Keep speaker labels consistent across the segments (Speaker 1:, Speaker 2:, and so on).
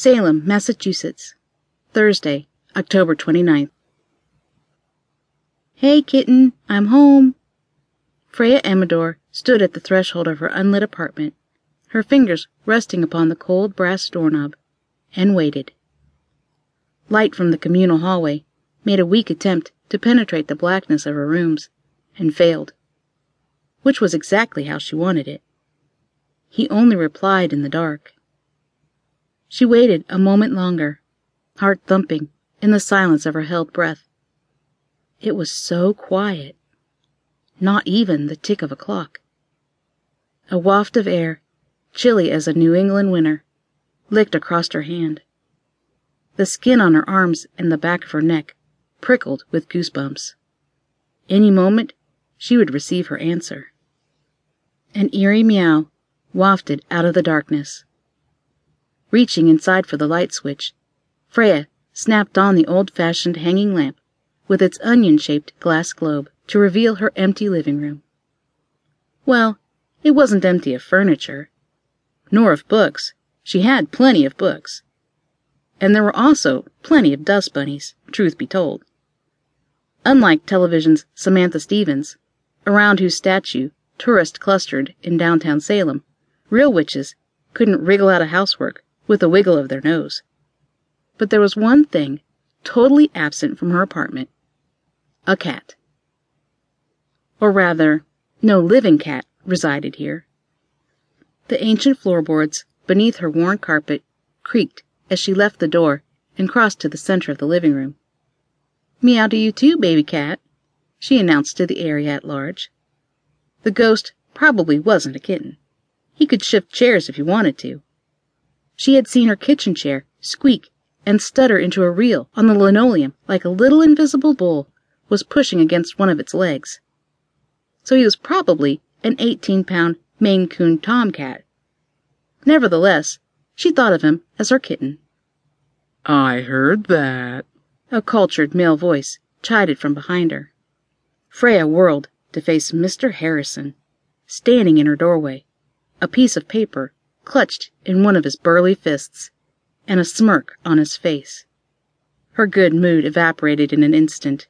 Speaker 1: Salem, Massachusetts. Thursday, October 29th. Hey, kitten, I'm home. Freyja Amador stood at the threshold of her unlit apartment, her fingers resting upon the cold brass doorknob, and waited. Light from the communal hallway made a weak attempt to penetrate the blackness of her rooms, and failed. Which was exactly how she wanted it. He only replied in the dark. She waited a moment longer, heart thumping in the silence of her held breath. It was so quiet. Not even the tick of a clock. A waft of air, chilly as a New England winter, licked across her hand. The skin on her arms and the back of her neck prickled with goosebumps. Any moment she would receive her answer. An eerie meow wafted out of the darkness. Reaching inside for the light switch, Freyja snapped on the old fashioned hanging lamp with its onion shaped glass globe to reveal her empty living room. Well, it wasn't empty of furniture, nor of books. She had plenty of books. And there were also plenty of dust bunnies, truth be told. Unlike television's Samantha Stephens, around whose statue tourists clustered in downtown Salem, real witches couldn't wriggle out of housework with a wiggle of their nose. But there was one thing totally absent from her apartment a cat. Or rather, no living cat resided here. The ancient floorboards beneath her worn carpet creaked as she left the door and crossed to the center of the living room. Meow to you too, baby cat, she announced to the area at large. The ghost probably wasn't a kitten. He could shift chairs if he wanted to. She had seen her kitchen chair squeak and stutter into a reel on the linoleum like a little invisible bull was pushing against one of its legs. So he was probably an 18 pound Maine Coon tomcat. Nevertheless, she thought of him as her kitten.
Speaker 2: I heard that,
Speaker 1: a cultured male voice chided from behind her. Freyja whirled to face Mr. Harrison, standing in her doorway, a piece of paper clutched in one of his burly fists, and a smirk on his face. Her good mood evaporated in an instant.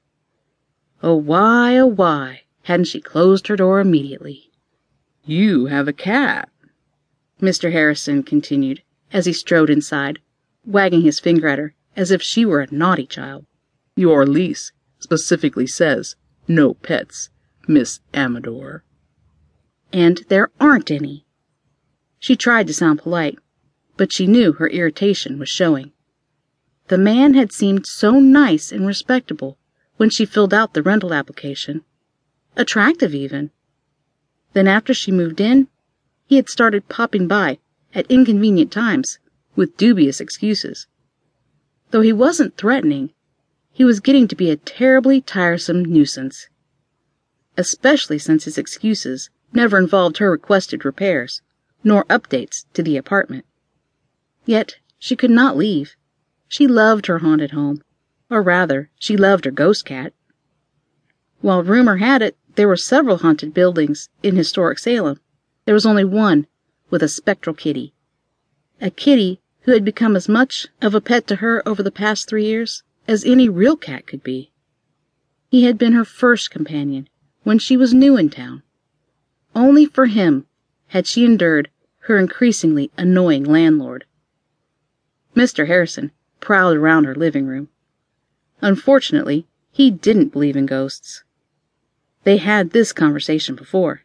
Speaker 1: Oh, why, oh, why hadn't she closed her door immediately?
Speaker 2: You have a cat,
Speaker 1: Mr. Harrison continued, as he strode inside, wagging his finger at her as if she were a naughty child.
Speaker 2: Your lease specifically says no pets, Miss Amador.
Speaker 1: And there aren't any. She tried to sound polite, but she knew her irritation was showing. The man had seemed so nice and respectable when she filled out the rental application. Attractive, even. Then, after she moved in, he had started popping by at inconvenient times with dubious excuses. Though he wasn't threatening, he was getting to be a terribly tiresome nuisance. Especially since his excuses never involved her requested repairs nor updates to the apartment. Yet she could not leave. She loved her haunted home, or rather, she loved her ghost cat. While rumor had it there were several haunted buildings in historic Salem, there was only one with a spectral kitty. A kitty who had become as much of a pet to her over the past three years as any real cat could be. He had been her first companion when she was new in town. Only for him had she endured her increasingly annoying landlord. Mr. Harrison prowled around her living room. Unfortunately, he didn't believe in ghosts. They had this conversation before.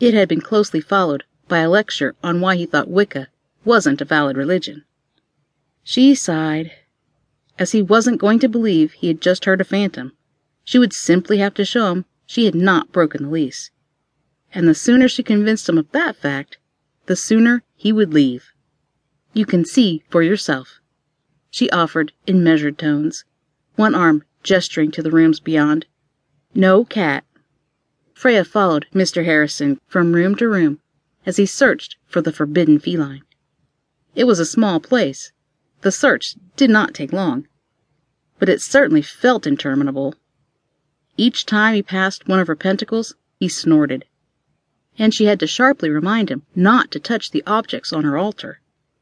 Speaker 1: It had been closely followed by a lecture on why he thought Wicca wasn't a valid religion. She sighed. As he wasn't going to believe he had just heard a phantom, she would simply have to show him she had not broken the lease and the sooner she convinced him of that fact, the sooner he would leave. You can see for yourself, she offered in measured tones, one arm gesturing to the rooms beyond. No cat. Freyja followed Mr. Harrison from room to room as he searched for the forbidden feline. It was a small place. The search did not take long, but it certainly felt interminable. Each time he passed one of her pentacles, he snorted and she had to sharply remind him not to touch the objects on her altar.